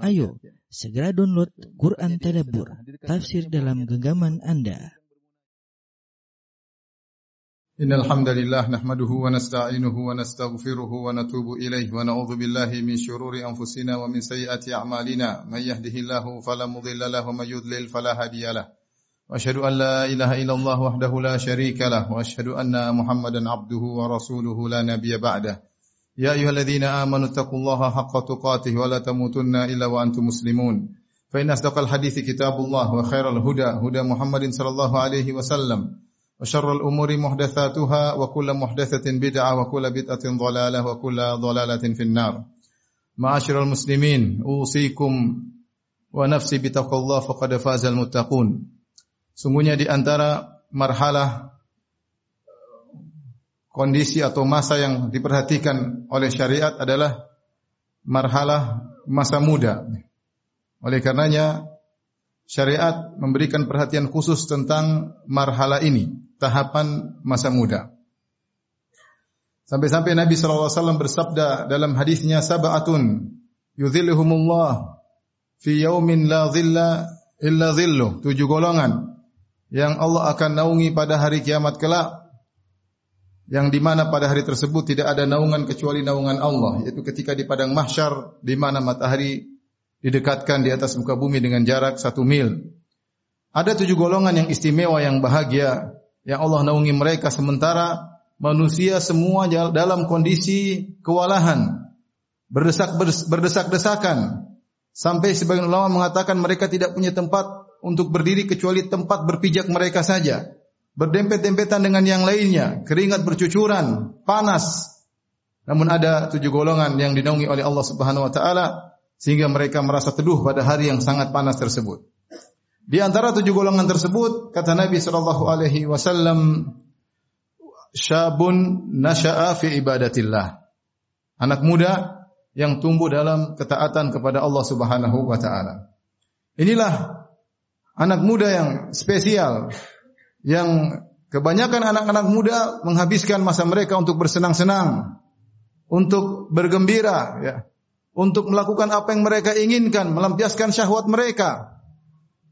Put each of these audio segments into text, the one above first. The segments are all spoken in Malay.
Ayo, segera download Quran Tadabur, tafsir dalam genggaman Anda. Innal hamdalillah nahmaduhu wa nasta'inuhu wa nastaghfiruhu wa natubu ilayhi wa na'udzu billahi min shururi anfusina wa min sayyiati a'malina. May yahdihillahu fala mudilla lahu may yudlil fala hadiyalah wa ashhadu an la ilaha illallah wahdahu la sharika lah wa ashhadu anna muhammadan 'abduhu wa rasuluhu la nabiyya ba'dahu يا أيها الذين آمنوا اتقوا الله حق تقاته ولا تموتن إلا وأنتم مسلمون. فإن أصدق الحديث كتاب الله وخير الهدى هدى محمد صلى الله عليه وسلم وشر الأمور محدثاتها وكل محدثة بدعة وكل بدعة ضلالة وكل ضلالة في النار. معاشر المسلمين أوصيكم ونفسي بتقوى الله فقد فاز المتقون. Sungguhnya di antara marhalah kondisi atau masa yang diperhatikan oleh syariat adalah marhalah masa muda. Oleh karenanya syariat memberikan perhatian khusus tentang marhalah ini, tahapan masa muda. Sampai-sampai Nabi SAW bersabda dalam hadisnya sab'atun yudhilluhumullah fi yaumin la dhilla illa dhilluh. Tujuh golongan yang Allah akan naungi pada hari kiamat kelak yang di mana pada hari tersebut tidak ada naungan kecuali naungan Allah yaitu ketika di padang mahsyar di mana matahari didekatkan di atas muka bumi dengan jarak satu mil. Ada tujuh golongan yang istimewa yang bahagia yang Allah naungi mereka sementara manusia semua dalam kondisi kewalahan berdesak berdesak-desakan sampai sebagian ulama mengatakan mereka tidak punya tempat untuk berdiri kecuali tempat berpijak mereka saja berdempet-dempetan dengan yang lainnya, keringat bercucuran, panas. Namun ada tujuh golongan yang dinaungi oleh Allah Subhanahu wa taala sehingga mereka merasa teduh pada hari yang sangat panas tersebut. Di antara tujuh golongan tersebut kata Nabi sallallahu alaihi wasallam syabun nasha'a fi ibadatillah. Anak muda yang tumbuh dalam ketaatan kepada Allah Subhanahu wa taala. Inilah anak muda yang spesial yang kebanyakan anak-anak muda menghabiskan masa mereka untuk bersenang-senang, untuk bergembira, ya, untuk melakukan apa yang mereka inginkan, melampiaskan syahwat mereka.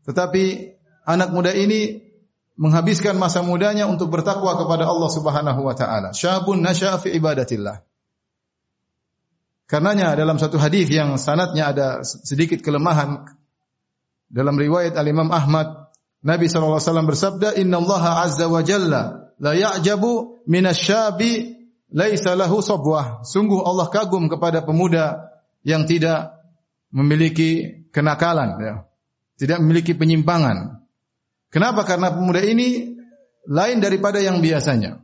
Tetapi anak muda ini menghabiskan masa mudanya untuk bertakwa kepada Allah Subhanahu wa taala. Syabun nasya'a fi ibadatillah. Karenanya dalam satu hadis yang sanatnya ada sedikit kelemahan dalam riwayat Al Imam Ahmad Nabi SAW bersabda, Inna Allah Azza wa Jalla la ya'jabu minasyabi laisa lahu sabwah. Sungguh Allah kagum kepada pemuda yang tidak memiliki kenakalan. Ya. Tidak memiliki penyimpangan. Kenapa? Karena pemuda ini lain daripada yang biasanya.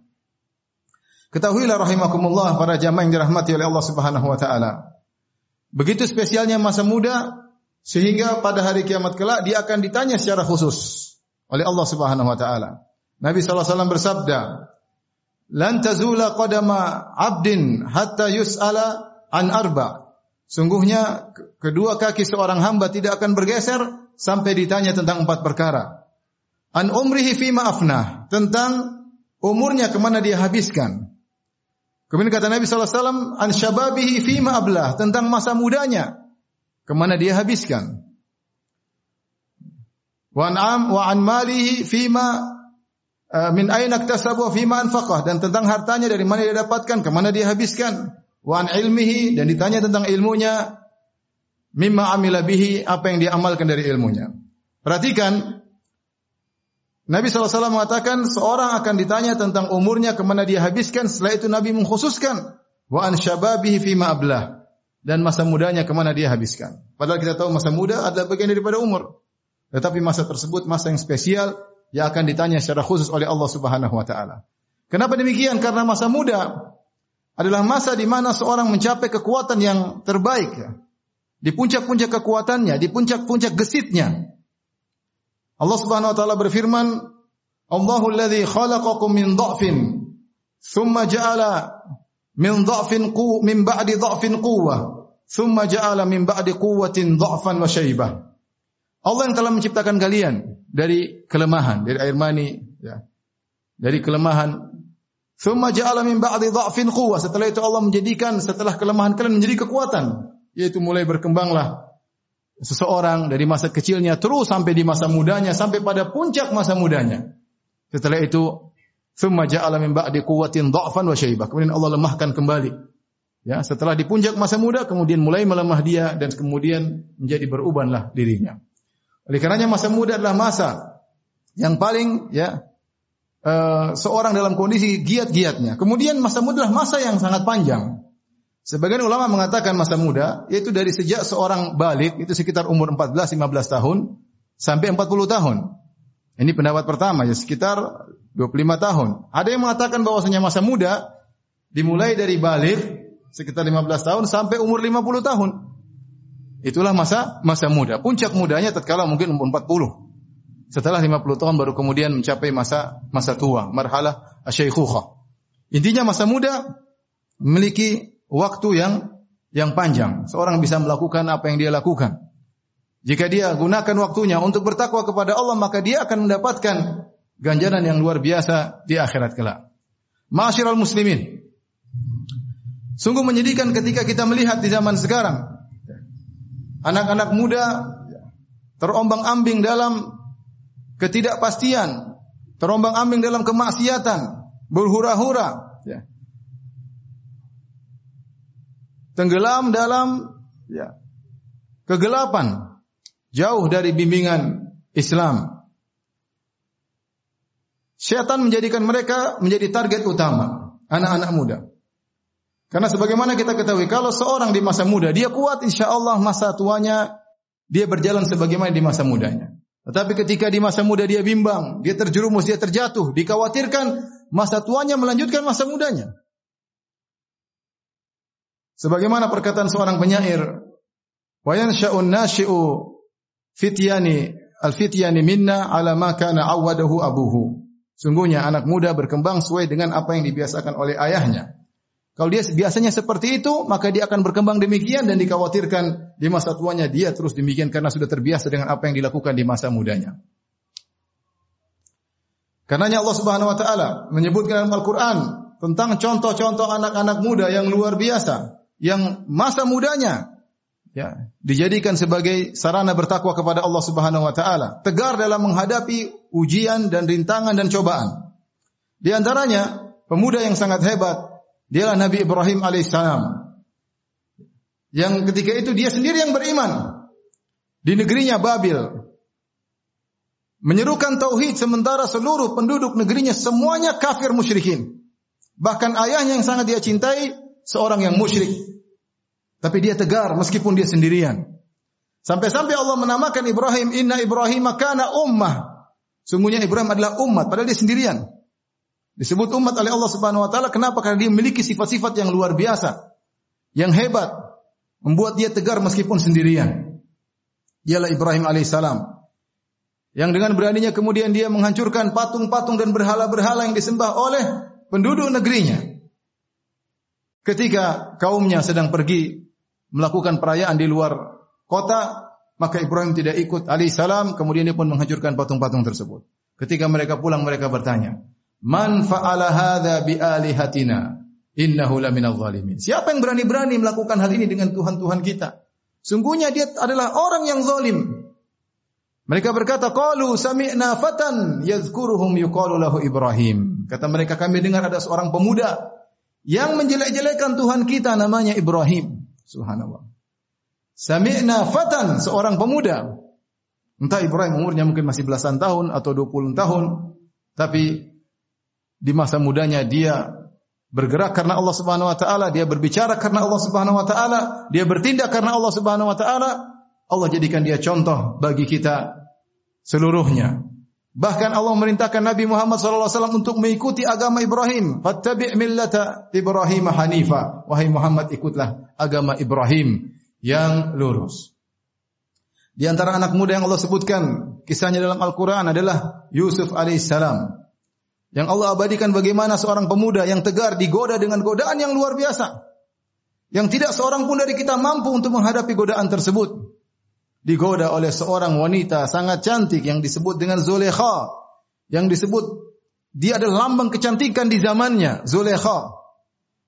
Ketahuilah rahimakumullah para jamaah yang dirahmati oleh Allah Subhanahu wa taala. Begitu spesialnya masa muda sehingga pada hari kiamat kelak dia akan ditanya secara khusus oleh Allah Subhanahu wa taala. Nabi sallallahu alaihi wasallam bersabda, "Lan tazula qadama 'abdin hatta yus'ala an arba." Sungguhnya kedua kaki seorang hamba tidak akan bergeser sampai ditanya tentang empat perkara. An umrihi fi ma'afna, tentang umurnya ke mana dia habiskan. Kemudian kata Nabi sallallahu alaihi wasallam, an syababihi fi ma'ablah, tentang masa mudanya ke mana dia habiskan wa an'am wa an malihi fima uh, min aina iktasabu fima anfaqah. Dan tentang hartanya dari mana dia dapatkan ke mana dia habiskan. Wa an ilmihi dan ditanya tentang ilmunya. Mimma amila bihi apa yang dia amalkan dari ilmunya. Perhatikan Nabi SAW mengatakan seorang akan ditanya tentang umurnya ke mana dia habiskan. Setelah itu Nabi mengkhususkan wa an syababihi fima ablah. Dan masa mudanya ke mana dia habiskan. Padahal kita tahu masa muda adalah bagian daripada umur tetapi masa tersebut masa yang spesial yang akan ditanya secara khusus oleh Allah Subhanahu wa taala. Kenapa demikian? Karena masa muda adalah masa di mana seorang mencapai kekuatan yang terbaik. Di puncak-puncak kekuatannya, di puncak-puncak gesitnya. Allah Subhanahu wa taala berfirman, "Allahul ladzi khalaqakum min dha'fin, thumma ja'ala min dha'fin qu min ba'di dha'fin quwwah, thumma ja'ala min ba'di quwwatin dha'fan wa shaybah." Allah yang telah menciptakan kalian dari kelemahan, dari air mani, ya. dari kelemahan. Thumma ja'ala min ba'di dha'fin quwwah. Setelah itu Allah menjadikan setelah kelemahan kalian menjadi kekuatan, yaitu mulai berkembanglah seseorang dari masa kecilnya terus sampai di masa mudanya sampai pada puncak masa mudanya. Setelah itu thumma ja'ala min ba'di quwwatin dha'fan wa syaibah. Kemudian Allah lemahkan kembali. Ya, setelah di puncak masa muda kemudian mulai melemah dia dan kemudian menjadi berubahlah dirinya. Oleh karenanya masa muda adalah masa yang paling ya uh, seorang dalam kondisi giat-giatnya. Kemudian masa muda adalah masa yang sangat panjang. Sebagian ulama mengatakan masa muda yaitu dari sejak seorang balik itu sekitar umur 14 15 tahun sampai 40 tahun. Ini pendapat pertama ya sekitar 25 tahun. Ada yang mengatakan bahwasanya masa muda dimulai dari balik sekitar 15 tahun sampai umur 50 tahun. Itulah masa masa muda. Puncak mudanya tatkala mungkin umur 40. Setelah 50 tahun baru kemudian mencapai masa masa tua, marhalah asyaikhukhah. Intinya masa muda memiliki waktu yang yang panjang. Seorang bisa melakukan apa yang dia lakukan. Jika dia gunakan waktunya untuk bertakwa kepada Allah, maka dia akan mendapatkan ganjaran yang luar biasa di akhirat kelak. Ma'asyiral muslimin. Sungguh menyedihkan ketika kita melihat di zaman sekarang anak-anak muda terombang-ambing dalam ketidakpastian, terombang-ambing dalam kemaksiatan, berhura-hura, ya. tenggelam dalam ya, kegelapan, jauh dari bimbingan Islam. Syaitan menjadikan mereka menjadi target utama anak-anak muda. Karena sebagaimana kita ketahui, kalau seorang di masa muda dia kuat, insya Allah masa tuanya dia berjalan sebagaimana di masa mudanya. Tetapi ketika di masa muda dia bimbang, dia terjerumus, dia terjatuh, dikhawatirkan masa tuanya melanjutkan masa mudanya. Sebagaimana perkataan seorang penyair, "Wa yansha'un nashi'u fityani al-fityani minna 'ala ma kana 'awwadahu abuhu." Sungguhnya anak muda berkembang sesuai dengan apa yang dibiasakan oleh ayahnya. Kalau dia biasanya seperti itu, maka dia akan berkembang demikian dan dikhawatirkan di masa tuanya dia terus demikian karena sudah terbiasa dengan apa yang dilakukan di masa mudanya. Karenanya Allah Subhanahu wa taala menyebutkan dalam Al-Qur'an tentang contoh-contoh anak-anak muda yang luar biasa yang masa mudanya ya dijadikan sebagai sarana bertakwa kepada Allah Subhanahu wa taala, tegar dalam menghadapi ujian dan rintangan dan cobaan. Di antaranya pemuda yang sangat hebat dialah Nabi Ibrahim alaihissalam. Yang ketika itu dia sendiri yang beriman di negerinya Babil. Menyerukan tauhid sementara seluruh penduduk negerinya semuanya kafir musyrikin. Bahkan ayahnya yang sangat dia cintai seorang yang musyrik. Tapi dia tegar meskipun dia sendirian. Sampai-sampai Allah menamakan Ibrahim, Inna Ibrahim kana ummah. Sungguhnya Ibrahim adalah umat, padahal dia sendirian. Disebut umat oleh Allah Subhanahu Wa Taala. Kenapa? Karena dia memiliki sifat-sifat yang luar biasa, yang hebat, membuat dia tegar meskipun sendirian. Dialah Ibrahim alaihissalam. Yang dengan beraninya kemudian dia menghancurkan patung-patung dan berhala-berhala yang disembah oleh penduduk negerinya. Ketika kaumnya sedang pergi melakukan perayaan di luar kota, maka Ibrahim tidak ikut alaihi salam, kemudian dia pun menghancurkan patung-patung tersebut. Ketika mereka pulang mereka bertanya, "Man fa'ala hadza bi alihatina? Innahu laminal zalimin." Siapa yang berani-berani melakukan hal ini dengan Tuhan-Tuhan kita? Sungguhnya dia adalah orang yang zalim. Mereka berkata, "Qalu sami'na fatan yadhkuruhum yuqalu lahu Ibrahim." Kata mereka, kami dengar ada seorang pemuda yang menjelek-jelekan Tuhan kita namanya Ibrahim. Subhanallah. Sami'na fatan, seorang pemuda. Entah Ibrahim umurnya mungkin masih belasan tahun atau 20 tahun. Tapi di masa mudanya dia bergerak karena Allah Subhanahu wa taala, dia berbicara karena Allah Subhanahu wa taala, dia bertindak karena Allah Subhanahu wa taala. Allah jadikan dia contoh bagi kita seluruhnya. Bahkan Allah merintahkan Nabi Muhammad SAW untuk mengikuti agama Ibrahim. Fattabi' millata Ibrahim hanifa. Wahai Muhammad ikutlah agama Ibrahim yang lurus. Di antara anak muda yang Allah sebutkan kisahnya dalam Al-Quran adalah Yusuf alaihissalam. Yang Allah abadikan bagaimana seorang pemuda yang tegar digoda dengan godaan yang luar biasa. Yang tidak seorang pun dari kita mampu untuk menghadapi godaan tersebut digoda oleh seorang wanita sangat cantik yang disebut dengan Zulekha. Yang disebut dia adalah lambang kecantikan di zamannya, Zulekha.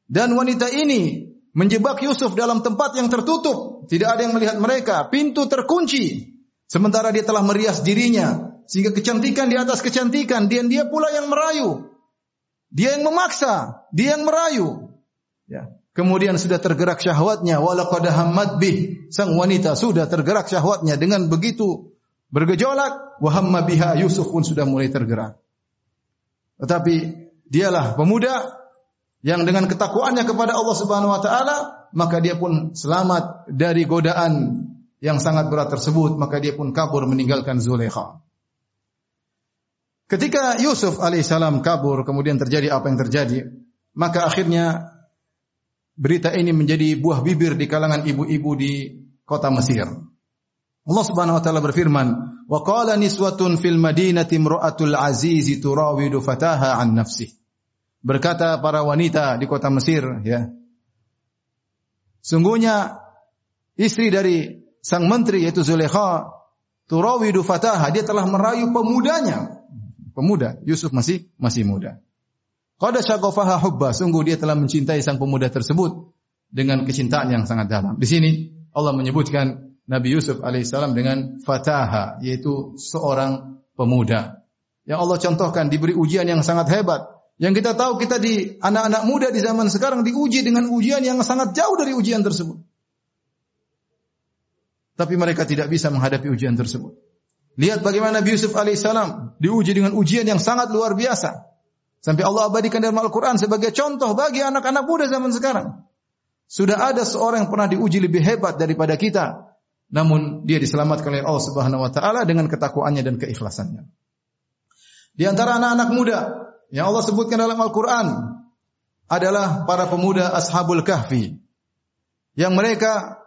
Dan wanita ini menjebak Yusuf dalam tempat yang tertutup, tidak ada yang melihat mereka, pintu terkunci. Sementara dia telah merias dirinya sehingga kecantikan di atas kecantikan, dan dia pula yang merayu. Dia yang memaksa, dia yang merayu. Ya. Kemudian sudah tergerak syahwatnya, walaqad hammat bih. Sang wanita sudah tergerak syahwatnya dengan begitu bergejolak, wa hamma biha Yusuf pun sudah mulai tergerak. Tetapi dialah pemuda yang dengan ketakwaannya kepada Allah Subhanahu wa taala, maka dia pun selamat dari godaan yang sangat berat tersebut, maka dia pun kabur meninggalkan Zulaikha. Ketika Yusuf alaihissalam kabur, kemudian terjadi apa yang terjadi, maka akhirnya berita ini menjadi buah bibir di kalangan ibu-ibu di kota Mesir. Allah Subhanahu wa taala berfirman, "Wa qala niswatun fil madinati imra'atul aziz turawidu fataha an nafsi." Berkata para wanita di kota Mesir, ya. Sungguhnya istri dari sang menteri yaitu Zulaikha turawidu fataha, dia telah merayu pemudanya pemuda. Yusuf masih masih muda. Qad syaghafaha hubba, sungguh dia telah mencintai sang pemuda tersebut dengan kecintaan yang sangat dalam. Di sini Allah menyebutkan Nabi Yusuf alaihissalam dengan fataha, yaitu seorang pemuda. Yang Allah contohkan diberi ujian yang sangat hebat. Yang kita tahu kita di anak-anak muda di zaman sekarang diuji dengan ujian yang sangat jauh dari ujian tersebut. Tapi mereka tidak bisa menghadapi ujian tersebut. Lihat bagaimana Nabi Yusuf alaihissalam diuji dengan ujian yang sangat luar biasa. Sampai Allah abadikan dalam Al-Quran sebagai contoh bagi anak-anak muda zaman sekarang. Sudah ada seorang yang pernah diuji lebih hebat daripada kita. Namun dia diselamatkan oleh Allah subhanahu wa ta'ala dengan ketakwaannya dan keikhlasannya. Di antara anak-anak muda yang Allah sebutkan dalam Al-Quran adalah para pemuda Ashabul Kahfi. Yang mereka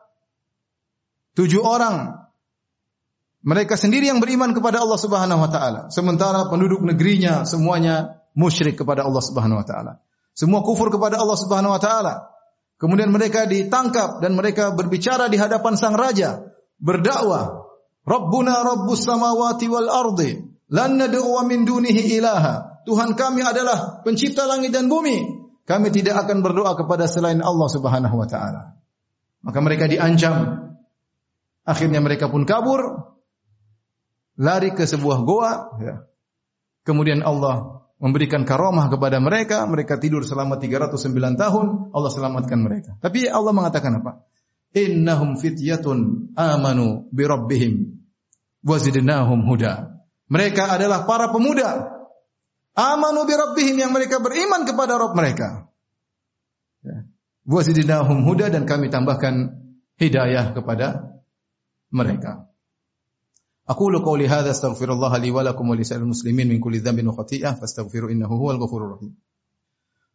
tujuh orang mereka sendiri yang beriman kepada Allah Subhanahu wa taala, sementara penduduk negerinya semuanya musyrik kepada Allah Subhanahu wa taala. Semua kufur kepada Allah Subhanahu wa taala. Kemudian mereka ditangkap dan mereka berbicara di hadapan sang raja, berdakwah, "Rabbuna Rabbus samawati wal ardi, lan nad'u min dunihi ilaha." Tuhan kami adalah pencipta langit dan bumi. Kami tidak akan berdoa kepada selain Allah Subhanahu wa taala. Maka mereka diancam. Akhirnya mereka pun kabur lari ke sebuah goa. Ya. Kemudian Allah memberikan karomah kepada mereka. Mereka tidur selama 309 tahun. Allah selamatkan mereka. Tapi Allah mengatakan apa? Innahum fityatun amanu bi rabbihim wazidnahum huda. Mereka adalah para pemuda amanu bi rabbihim yang mereka beriman kepada Rabb mereka. Ya. Wazidnahum huda dan kami tambahkan hidayah kepada mereka. Aqulu qawli hadza astaghfirullah li wa lakum wa lisa'il muslimin min kulli dhanbin wa khati'ah fastaghfiru innahu huwal ghafurur rahim.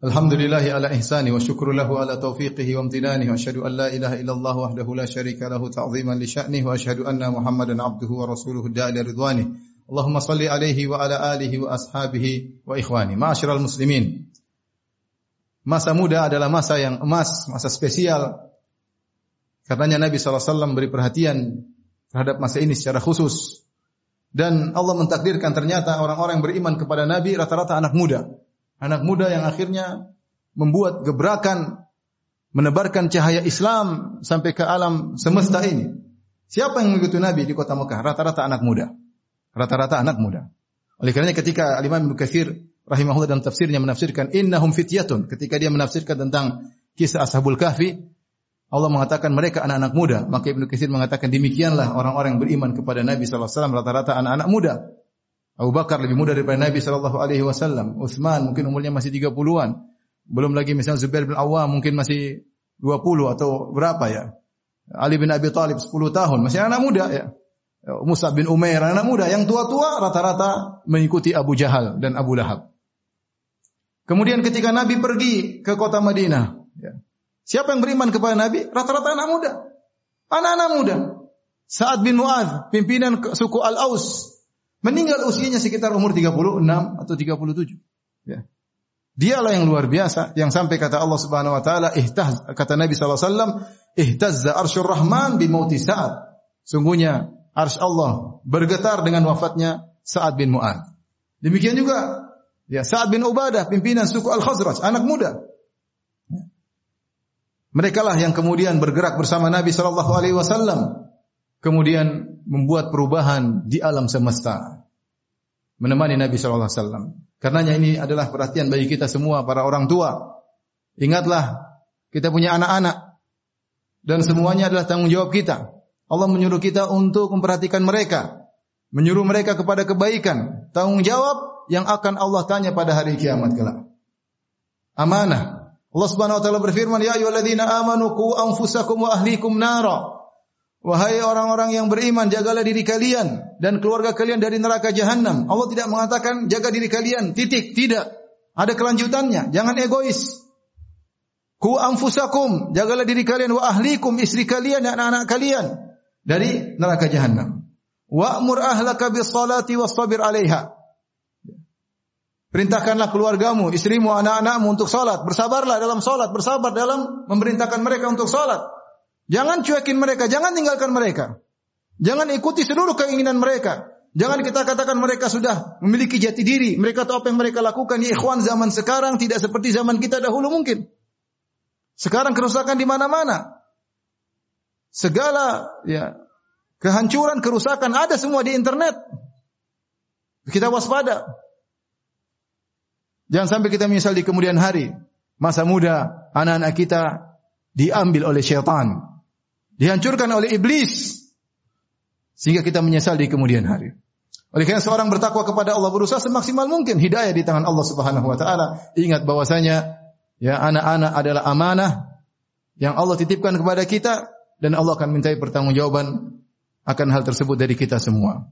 Alhamdulillah ala ihsani wa syukru lahu ala tawfiqihi wa imtinani wa asyhadu an la ilaha illallah wahdahu la syarika lahu ta'ziman li sya'nihi wa asyhadu anna Muhammadan abduhu wa rasuluhu da'ila ridwani. Allahumma salli alaihi wa ala alihi wa ashabihi wa ikhwani. Ma'asyiral muslimin. Masa muda adalah masa yang emas, masa spesial Karenanya Nabi SAW beri perhatian terhadap masa ini secara khusus. Dan Allah mentakdirkan ternyata orang-orang yang beriman kepada Nabi rata-rata anak muda. Anak muda yang akhirnya membuat gebrakan menebarkan cahaya Islam sampai ke alam semesta ini. Siapa yang mengikuti Nabi di kota Mekah? Rata-rata anak muda. Rata-rata anak muda. Oleh kerana ketika Imam Ibnu Katsir rahimahullah dalam tafsirnya menafsirkan innahum fityatun ketika dia menafsirkan tentang kisah Ashabul Kahfi Allah mengatakan mereka anak-anak muda. Maka Ibn Kathir mengatakan demikianlah orang-orang yang beriman kepada Nabi SAW rata-rata anak-anak muda. Abu Bakar lebih muda daripada Nabi SAW. Uthman mungkin umurnya masih 30-an. Belum lagi misalnya Zubair bin Awam mungkin masih 20 atau berapa ya. Ali bin Abi Talib 10 tahun. Masih anak muda ya. Musa bin Umair anak muda. Yang tua-tua rata-rata mengikuti Abu Jahal dan Abu Lahab. Kemudian ketika Nabi pergi ke kota Madinah. Ya. Siapa yang beriman kepada Nabi? Rata-rata anak muda. Anak-anak muda. Sa'ad bin Mu'adh, pimpinan suku Al-Aus. Meninggal usianya sekitar umur 36 atau 37. Ya. Dialah yang luar biasa yang sampai kata Allah Subhanahu wa taala ihtaz kata Nabi sallallahu alaihi wasallam ihtazza arsyur rahman bi mauti Sa'ad. Sungguhnya arsy Allah bergetar dengan wafatnya Sa'ad bin Mu'adh. Demikian juga ya Sa'ad bin Ubadah pimpinan suku Al-Khazraj, anak muda. Mereka lah yang kemudian bergerak bersama Nabi sallallahu alaihi wasallam kemudian membuat perubahan di alam semesta. Menemani Nabi sallallahu alaihi wasallam. Karenanya ini adalah perhatian bagi kita semua para orang tua. Ingatlah kita punya anak-anak dan semuanya adalah tanggung jawab kita. Allah menyuruh kita untuk memperhatikan mereka, menyuruh mereka kepada kebaikan, tanggung jawab yang akan Allah tanya pada hari kiamat kelak. Amanah. Allah Subhanahu wa taala berfirman, "Ya ayyuhalladzina amanu qu anfusakum wa ahlikum nara." Wahai orang-orang yang beriman, jagalah diri kalian dan keluarga kalian dari neraka jahanam. Allah tidak mengatakan jaga diri kalian, titik, tidak. Ada kelanjutannya, jangan egois. Ku anfusakum, jagalah diri kalian wa ahlikum, istri kalian dan anak-anak kalian dari neraka jahanam. Wa'mur ahlaka bis salati wastabir 'alaiha. Perintahkanlah keluargamu, istrimu, anak-anakmu untuk salat. Bersabarlah dalam salat, bersabar dalam memerintahkan mereka untuk salat. Jangan cuekin mereka, jangan tinggalkan mereka. Jangan ikuti seluruh keinginan mereka. Jangan kita katakan mereka sudah memiliki jati diri. Mereka tahu apa yang mereka lakukan. Ya ikhwan zaman sekarang tidak seperti zaman kita dahulu mungkin. Sekarang kerusakan di mana-mana. Segala ya kehancuran, kerusakan ada semua di internet. Kita waspada. Jangan sampai kita menyesal di kemudian hari. Masa muda, anak-anak kita diambil oleh syaitan. Dihancurkan oleh iblis. Sehingga kita menyesal di kemudian hari. Oleh karena seorang bertakwa kepada Allah berusaha semaksimal mungkin hidayah di tangan Allah Subhanahu wa taala. Ingat bahwasanya ya anak-anak adalah amanah yang Allah titipkan kepada kita dan Allah akan minta pertanggungjawaban akan hal tersebut dari kita semua.